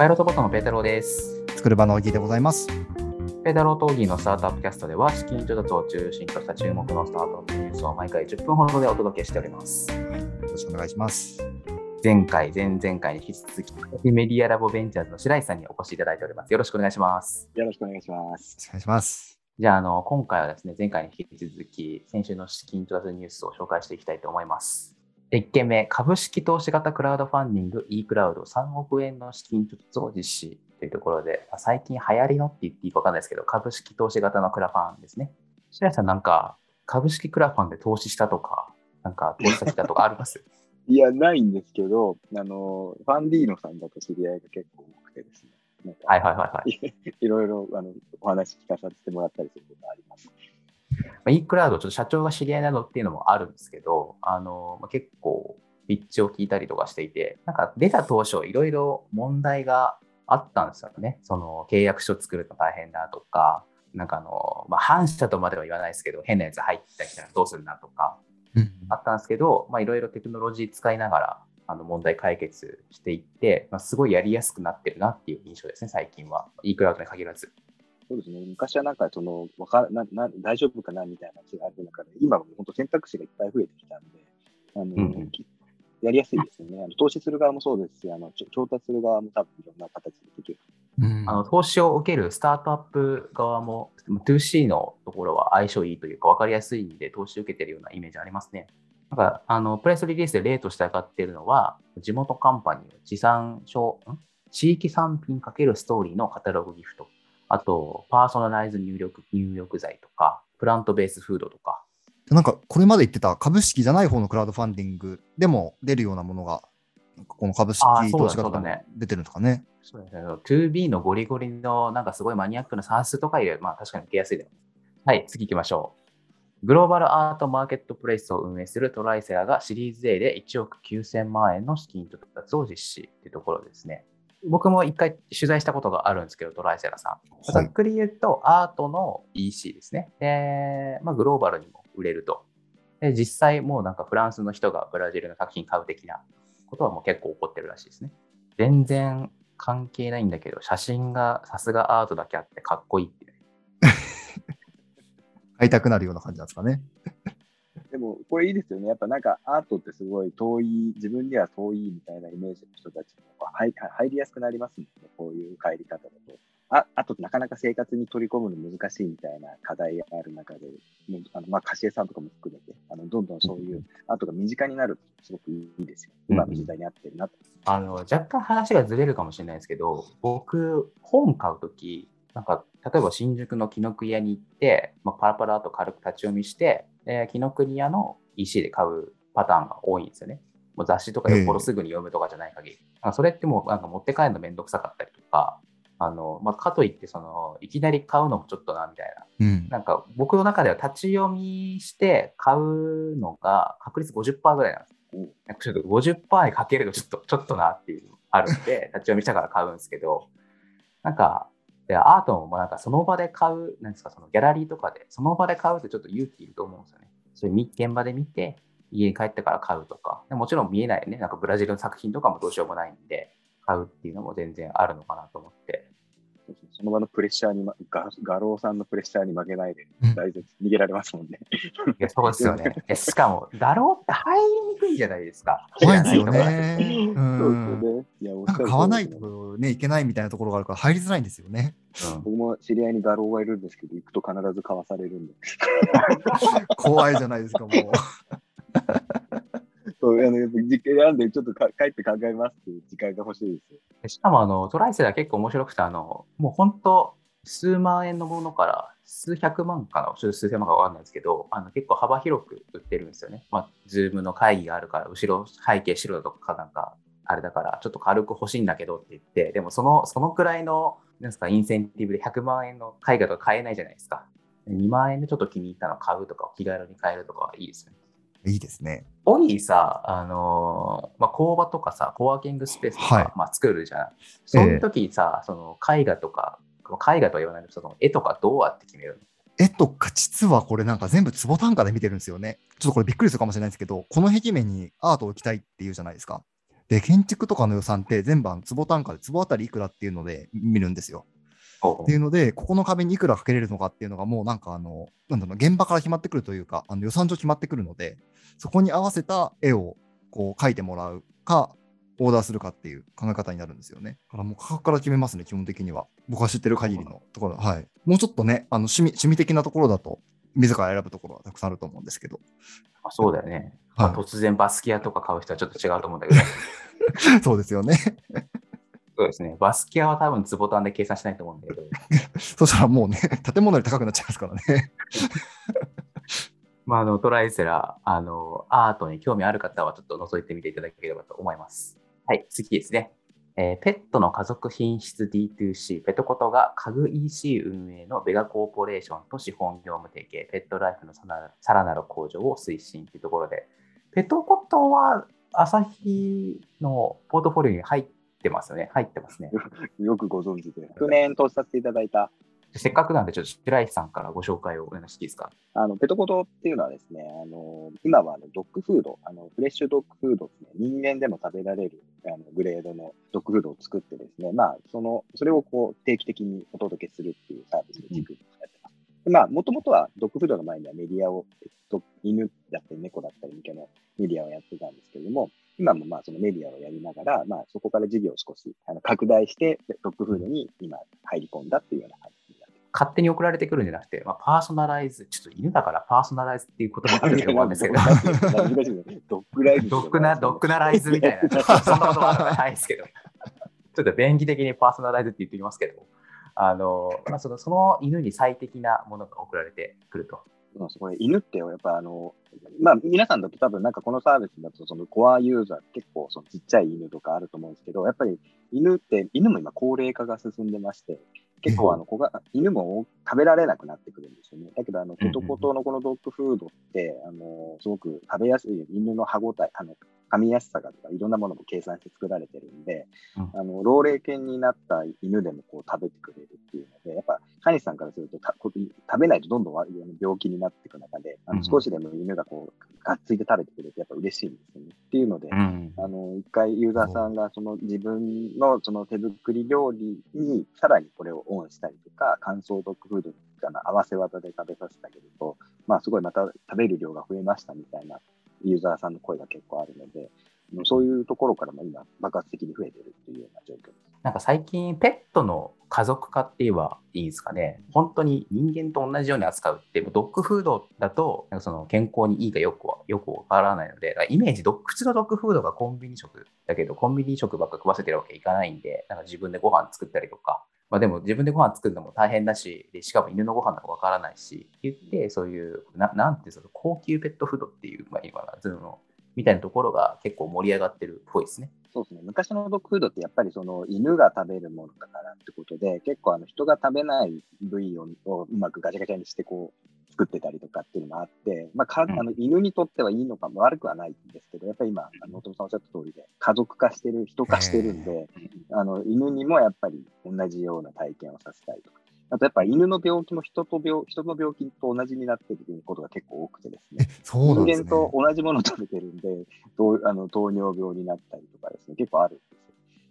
パイロットボットのペータローです。作る場の小木でございます。ペータローとオギーのスタートアップキャストでは、資金調達を中心とした注目のスタートアップニュースを毎回10分ほどでお届けしております。よろしくお願いします。前回、前々回に引き続き、メディアラボベンチャーズの白石さんにお越しいただいております。よろしくお願いします。よろしくお願いします。お願いします。じゃあ、あの、今回はですね、前回に引き続き、先週の資金調達ニュースを紹介していきたいと思います。1件目、株式投資型クラウドファンディング e クラウド3億円の資金調達を実施というところで、まあ最近流行りのって言っていいか分かんないですけど、株式投資型のクラファンですね。白石さん、なんか、株式クラファンで投資したとか、なんか投資先だとかあります？いや、ないんですけど、あの、ファンディーノさんだと知り合いが結構多くてですね。はいはいはいはい。いいろいろあのお話聞かさせてもらったりすることがあります。まあ e クラウド、ちょっと社長が知り合いなのっていうのもあるんですけど、あのまあ、結構、ピッチを聞いたりとかしていて、なんか出た当初、いろいろ問題があったんですよね。その契約書作るの大変だとか、なんかあの、まあ、反社とまでは言わないですけど、変なやつ入ってきたらどうするなとか、うんあったんですけど、まあ、いろいろテクノロジー使いながら、あの問題解決していって、まあ、すごいやりやすくなってるなっていう印象ですね、最近は。e クラウドに限らず。そうですね。昔はなんか、その、わかなな大丈夫かなみたいな話がある中で、今は本当選択肢がいっぱい増えてきたんで、あの、うんやりやすいですよね。あの投資する側もそうですし、あの調達する側も多分いろんな形でできる。うんあの投資を受けるスタートアップ側も 2C のところは相性いいというか分かりやすいんで投資を受けてるようなイメージありますね。なんかあのプレスリリースで例として上がっているのは地元カンパニーの地産商ん？地域産品×ストーリーのカタログギフトあとパーソナライズ入力入浴剤とかプラントベースフードとかなんかこれまで言ってた株式じゃない方のクラウドファンディングでも出るようなものが、この株式投資型でもそうだね出てるんですかね。そうですね 2B のゴリゴリのなんかすごいマニアックな算数とか入れば、まあ確かに受けやすいです。はい、次行きましょう。グローバルアートマーケットプレイスを運営するトライセラがシリーズ A で1億9000万円の資金調達を実施というところですね。僕も一回取材したことがあるんですけど、トライセラさん。ざはいっくり言うと、アートの EC ですね。で、まあ、グローバルにも売れると。で、実際もうなんかフランスの人がブラジルの作品買う的なことはもう結構起こってるらしいですね。全然関係ないんだけど、写真がさすがアートだけあってかっこいいって。買いたくなるような感じなんですかね。でも、これいいですよね。やっぱなんかアートってすごい遠い、自分には遠いみたいなイメージの人たちも入入りやすくなりますもんね。こういう帰り方だと。ああと、なかなか生活に取り込むの難しいみたいな課題がある中で、あのまあ、貸し絵さんとかも含めて、あのどんどんそういうアートが身近になるとすごくいいですよ。今の時代に合ってるなと。あの若干話がずれるかもしれないですけど、僕、本買うとき、なんか例えば新宿の紀ノ国屋に行って、まあ、パラパラと軽く立ち読みして、えー紀ノ国屋の EC で買うパターンが多いんですよね。もう雑誌とかよっぽどすぐに読むとかじゃない限り。なんかそれってもうなんか持って帰るのめんどくさかったりとか、あのまあ、かといってそのいきなり買うのもちょっとなみたいな。うん。なんか僕の中では立ち読みして買うのが確率50%ぐらいなんです。なんかちょっと50%にかけるとちょっと、ちょっとなっていうのあるんで、立ち読みしたから買うんですけど、なんか、でアートもなんかその場で買う、なんですか、そのギャラリーとかで、その場で買うってちょっと勇気いると思うんですよね。それ現場で見て、家に帰ってから買うとか、もちろん見えないよね、なんかブラジルの作品とかもどうしようもないんで、買うっていうのも全然あるのかなと思って。その場のプレッシャーに、ま、画画廊さんのプレッシャーに負けないでうん、大絶逃げられますもんね。いや、そうですよね。えしかも、だろうって入りにくいじゃないですか。怖いんですよね。うそうですよん。ね。いや、な買わないとね、いけないみたいなところがあるから入りづらいんですよね。うん僕も知り合いに画廊がいるんですけど、行くと必ず買わされるんで。怖いじゃないですか、もう。あのやっぱ実家なんで、ちょっとか帰って考えますっていう時間が欲しいです。しかもあのトライセラ結構面白くて、あのもう本当、数万円のものから数百万かな、ちょっと数千万か分かんないですけど、あの結構幅広く売ってるんですよね。まあ、ズームの会議があるから、後ろ背景白だとかなんか、あれだから、ちょっと軽く欲しいんだけどって言って、でもそのそのくらいのなんですかインセンティブで100万円の絵画とか買えないじゃないですか。2万円でちょっと気に入ったの買うとか、気軽に買えるとかはいいですよね。いいですね。オギーさ、あのーまあ、工場とかさ、コワーキングスペースとか、はいまあ、作るじゃん。そういう時さ、その絵画とか、絵画とは言わないけど、その絵とかどうやって決めるの？絵とか実はこれなんか全部坪単価で見てるんですよね。ちょっとこれびっくりするかもしれないですけど、この壁面にアートを置きたいっていうじゃないですか。で、建築とかの予算って全部坪単価で坪あたりいくらっていうので見るんですよ。おっていうので、ここの壁にいくらかけれるのかっていうのが、もうなんかあの、なんだろう、現場から決まってくるというか、あの予算上決まってくるので、そこに合わせた絵をこう描いてもらうか、オーダーするかっていう考え方になるんですよね。だからもう価格から決めますね、基本的には。僕は知ってる限りのところ。はい。もうちょっとね、あの趣味趣味的なところだと、自ら選ぶところはたくさんあると思うんですけど。あそうだよね。はいまあ突然バスキアとか買う人はちょっと違うと思うんだけど、そうですよね。そうですね。バスキアは多分坪単で計算しないと思うんだけど、そしたらもうね、建物より高くなっちゃいますからね。まあ、あのトライセラ、あの、アートに興味ある方はちょっと覗いてみていただければと思います。はい、次ですね。えーペットの家族品質 D2C、ペトコトが家具 EC 運営のベガコーポレーションと資本業務提携、ペットライフのさらさらなる向上を推進というところで、ペトコトは朝日のポートフォリオに入ってますよね。入ってますね。よくご存知で。去年投資させていただいた、せっかくなんで、ちょっと白石さんからご紹介をお願いしていいですか？あの、ペトコトっていうのはですね、あの、今はあのドッグフード、あの、フレッシュドッグフードですね、人間でも食べられるあのグレードのドッグフードを作ってですね、まあ、その、それをこう定期的にお届けするっていうサービスで軸にやってます。でまあ、もともとはドッグフードの前にはメディアを、犬だったり猫だったり向けのメディアをやってたんですけれども、今もまあそのメディアをやりながら、まあそこから事業を少しあの拡大して、ドッグフードに今入り込んだっていうような感じになって。勝手に送られてくるんじゃなくて、まあ、パーソナライズ、ちょっと犬だからパーソナライズっていう言葉があると思うんですけど。ドッグライズ。ドッグな、ドッグナライズみたいな、そんな言葉はないですけど、ちょっと便宜的にパーソナライズって言ってきますけど、あの、まあ、そのその犬に最適なものが送られてくると。犬ってやっぱあの、まあ皆さんだと多分なんかこのサービスだとそのコアユーザー結構そのちっちゃい犬とかあると思うんですけど、やっぱり犬って、犬も今高齢化が進んでまして、結構あの、子が犬も食べられなくなってくるんですよね。だけどあの、うんうんコトコトのこのドッグフードって、あの、すごく食べやすい犬の歯ごたえ、あの、噛みやすさがとかいろんなものも計算して作られてるんで、うん。あの、老齢犬になった犬でもこう食べてくれるっていうので、やっぱ、飼い主さんからすると食べないとどんどん病気になっていく中で、あうんの少しでも犬がこう、がっついて食べてくれるとやっぱ嬉しいんですよね。っていうので、ん。あの、一回ユーザーさんがその自分のその手作り料理にさらにこれをオンしたりとか、乾燥ドッグフードにあの合わせ技で食べさせてあげると、まあすごいまた食べる量が増えましたみたいなユーザーさんの声が結構あるので、そういうところからも今爆発的に増えてるっていうような状況です。なんか最近、ペットの家族化って言えばいいですかね。本当に人間と同じように扱うって、ドッグフードだと、なんかその健康にいいかよくはよくわからないので、イメージドッグ、普通のドッグフードがコンビニ食だけど、コンビニ食ばっか食わせてるわけいかないんで、なんか自分でご飯作ったりとか、まあでも自分でご飯作るのも大変だし、でしかも犬のご飯だかわからないし、って言って、そういう、ななんてその高級ペットフードっていう、まあ今、その、みたいなところが結構盛り上がってるっぽいですね。そうですね。昔のドッグフードってやっぱりその犬が食べるものだからってことで、結構あの人が食べない部位ををうまくガチャガチャにしてこう作ってたりとかっていうのもあって、まあかうんあの犬にとってはいいのかも悪くはないんですけど、やっぱり今、あの、お父さんおっしゃった通りで、家族化してる、人化してるんで、あの、犬にもやっぱり同じような体験をさせたいとか。あとやっぱ犬の病気も人と病、人の病気と同じになってることが結構多くてですね。そうなんです人間ね。と同じものを食べてるんで、糖あの糖尿病になったりとかですね、結構あるんですよ。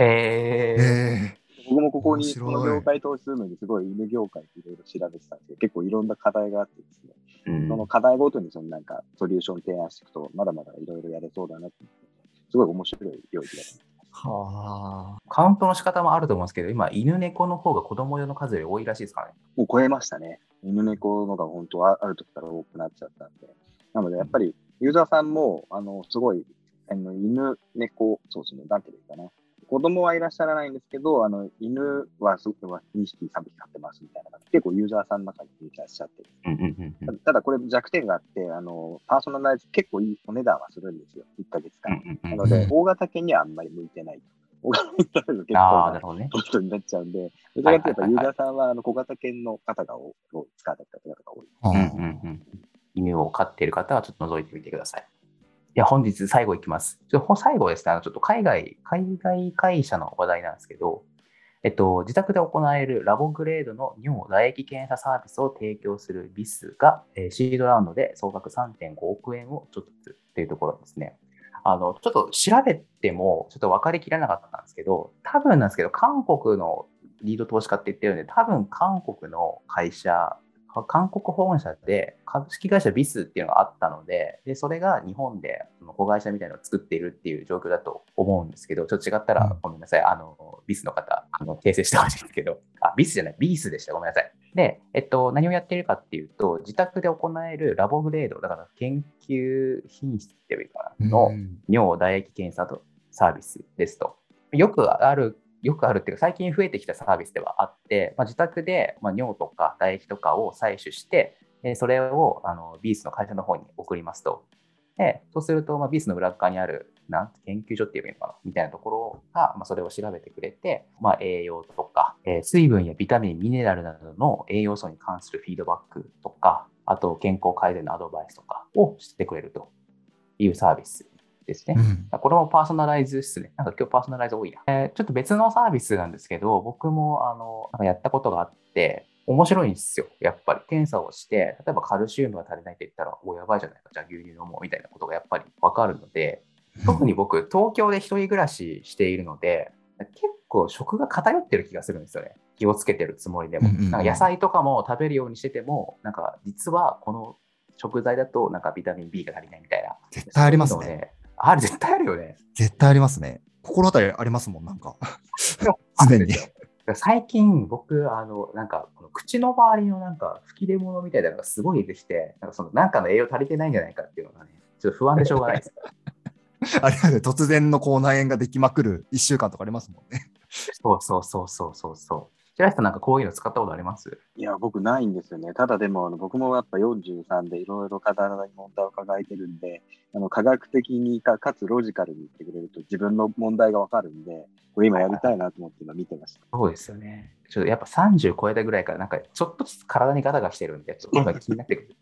へへえ。え。僕もここに、この業界投資するのにすごい犬業界っていろいろ調べてたんですけど、結構いろんな課題があってですね、うんその課題ごとにそのなんかソリューション提案していくと、まだまだいろいろやれそうだなって、すごい面白い領域だとはあ。カウントの仕方もあると思うんですけど、今、犬猫の方が子供用の数より多いらしいですかね。もう超えましたね。犬猫のが本当はある時から多くなっちゃったんで。なので、やっぱりユーザーさんも、あの、すごい、あの犬、猫、そうですね、なんていうかな。子供はいらっしゃらないんですけど、あの、犬はすごく2匹、3匹飼ってますみたいな方、結構ユーザーさんの中にいらっしゃって、うんうんうんたただこれ弱点があって、あの、パーソナライズ結構いいお値段はするんですよ。1ヶ月間。なので、うん大型犬にはあんまり向いてないと。大型犬だと結構な。コストになっちゃうんで、どちらかというとやっぱユーザーさんはあの小型犬の方が多を使われた方が多い。はうんうんうん犬を飼っている方はちょっと覗いてみてください。いや、本日最後いきます。ちょ最後ですね、あのちょっと海外、海外会社の話題なんですけど、えっと、自宅で行えるラボグレードの尿唾液検査サービスを提供するビスが、えーシードラウンドで総額3.5億円をちょっとというところですね。あの、ちょっと調べても、ちょっと分かりきらなかったんですけど、多分なんですけど、韓国のリード投資家って言ってるんで、多分韓国の会社韓国本社で株式会社ビスっていうのがあったので、でそれが日本でその子会社みたいなのを作っているっていう状況だと思うんですけど、ちょっと違ったらごめんなさい、あのビスの方、あの訂正してほしいんですけど、あ、ビスじゃない、ビースでした、ごめんなさい。で、えっと、何をやっているかっていうと、自宅で行えるラボグレード、だから研究品質っていうかな、の尿唾液検査とサービスですと。よくあるよくあるっていうか、最近増えてきたサービスではあって、まあ、自宅で、ま尿とか唾液とかを採取して、えそれをあのビースの会社の方に送りますと。でそうすると、まあ、ビースの裏側にあるなん研究所っていうのかな？みたいなところが、まあ、それを調べてくれて、まあ、栄養とか、えー、水分やビタミン、ミネラルなどの栄養素に関するフィードバックとか、あと健康改善のアドバイスとかをしてくれるというサービスですね。うん、これもパーソナライズですね。なんか今日パーソナライズ多いな。えー、ちょっと別のサービスなんですけど、僕もあのなんかやったことがあって、面白いんですよ。やっぱり検査をして、例えばカルシウムが足りないって言ったら、おやばいじゃないか、じゃあ牛乳飲もうみたいなことがやっぱりわかるので、特に僕、東京で一人暮らししているので、結構食が偏ってる気がするんですよね。気をつけてるつもりでも。なんか野菜とかも食べるようにしてても、なんか実はこの食材だとなんかビタミン B が足りないみたいな。絶対ありますね。ある、絶対あるよね。絶対ありますね。心当たりありますもん、なんか。常に。最近、僕、あの、なんか、この口の周りのなんか、吹き出物みたいなのがすごい出てきて、なんかその、なんかの栄養足りてないんじゃないかっていうのがね、ちょっと不安でしょうがないです。あれ突然の口内炎ができまくる1週間とかありますもんね。そうそうそうそうそうそう。白石さんなんかこういうの使ったことあります？いや、僕ないんですよね。ただでも、あの僕もやっぱ43でいろいろ体に問題を抱えてるんで、あの科学的にかかつロジカルに言ってくれると自分の問題がわかるんで、これ今やりたいなと思って今見てました。そうですよね。ちょっとやっぱ30超えたぐらいから、なんかちょっとずつ体にガタがしてるんで、ちょっと気になってくる。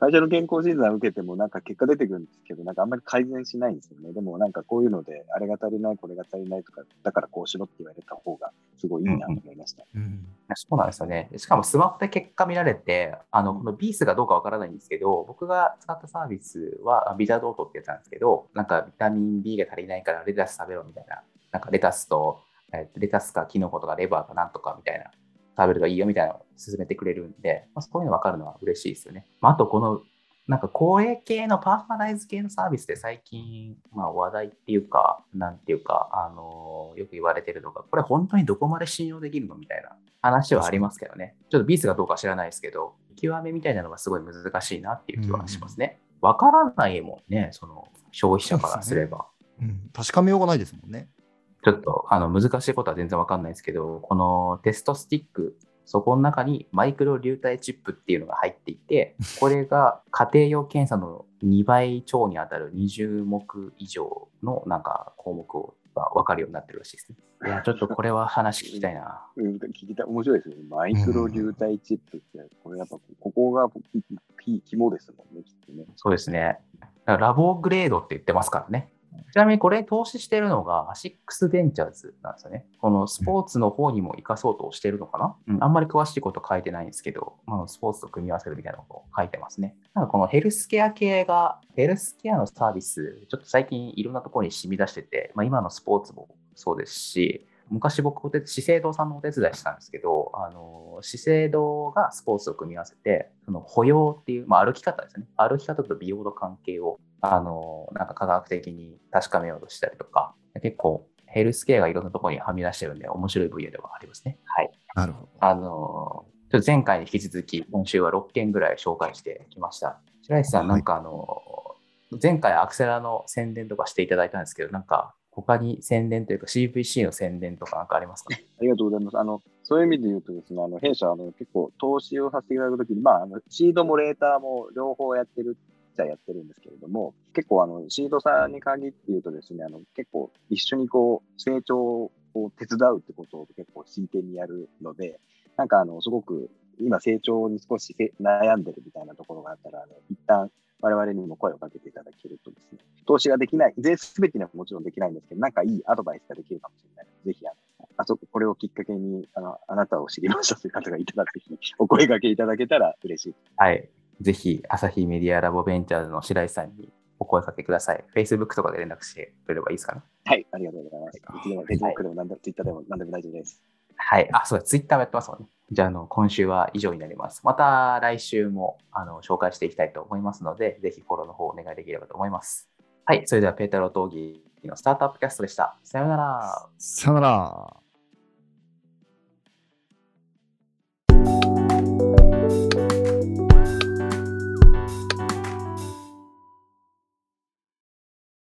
会社の健康診断を受けても、なんか結果出てくるんですけど、なんかあんまり改善しないんですよね。でもなんかこういうので、あれが足りない、これが足りないとか、だからこうしろって言われた方が、すごいいいなと思いました。うん、うん、そうなんですよね。しかもスマホで結果見られて、あの、このビースがどうかわからないんですけど、僕が使ったサービスはビザドートってやつなんですけど、なんかビタミン B が足りないからレタス食べろみたいな、なんかレタスと、えレタスかキノコとかレバーかなんとかみたいな食べるといいよみたいなのを勧めてくれるんで、まあ、そういうの分かるのは嬉しいですよね。まあ、あと、このなんか公営系のパーソナライズ系のサービスで最近、まあ、話題っていうか、なんていうか、あのよく言われてるのが、これ本当にどこまで信用できるのみたいな話はありますけどね。ちょっとビースがどうか知らないですけど、極めみたいなのがすごい難しいなっていう気はしますね。わ、うん、からないもんね、その消費者からすれば。うね、うん、確かめようがないですもんね。ちょっとあの難しいことは全然わかんないですけど、このテストスティックそこの中にマイクロ流体チップっていうのが入っていて、これが家庭用検査の2倍超に当たる20目以上のなんか項目を分かるようになってるらしいですね。いや、ちょっとこれは話聞きたいな。うん、聞きたい。面白いですね。マイクロ流体チップって、これやっぱここが肝ですもんね、きっとね。そうですね。ラボグレードって言ってますからね。ちなみにこれ投資してるのがアシックスベンチャーズなんですよね。このスポーツの方にも生かそうとしてるのかな、うん、あんまり詳しいこと書いてないんですけど、まあ、スポーツと組み合わせるみたいなことを書いてますね。なんかこのヘルスケア系が、ヘルスケアのサービス、ちょっと最近いろんなところに染み出してて、まあ、今のスポーツもそうですし、昔僕、資生堂さんのお手伝いしたんですけど、あの資生堂がスポーツを組み合わせて、その歩様っていう、まあ、歩き方ですね。歩き方と美容の関係をあの、なんか科学的に確かめようとしたりとか、結構ヘルスケアがいろんなところにはみ出してるんで、面白い分野ではありますね。はい。なるほど。あの、ちょっと前回に引き続き、今週は6件ぐらい紹介してきました。白石さん、なんかあの、前回アクセラの宣伝とかしていただいたんですけど、なんか他に宣伝というか CVC の宣伝とかなんかありますか、ありがとうございます。あの、そういう意味で言うとですね、あの、弊社、あの、結構投資をさせていただくときに、まあ、あの、シードもレーターも両方やってるちゃやってるんですけれども、結構あのシードさんに限って言うとですね、あの結構一緒にこう成長を手伝うってことを結構真剣にやるので、なんかあのすごく今成長に少し悩んでるみたいなところがあったら、あの一旦我々にも声をかけていただけるとですね、投資ができない、全べてにはもちろんできないんですけど、なんかいいアドバイスができるかもしれないので、ぜひあの、あそこ、これをきっかけに、あの、あなたを知りましたという方がいたら、ぜひお声掛けいただけたら嬉しい。はい。ぜひ、朝日メディアラボベンチャーズの白石さんにお声かけください。Facebook とかで連絡してくれればいいですかね？はい、ありがとうございます。いつでも、Facebook でも何でも、Twitter でも何でも大丈夫です。はい。あ、そうだ、Twitter もやってますもんね。じゃあ、あの、今週は以上になります。また来週も、あの、紹介していきたいと思いますので、ぜひフォローの方お願いできればと思います。はい。それでは、ペータロー・トーギーのスタートアップキャストでした。さようなら。さよなら。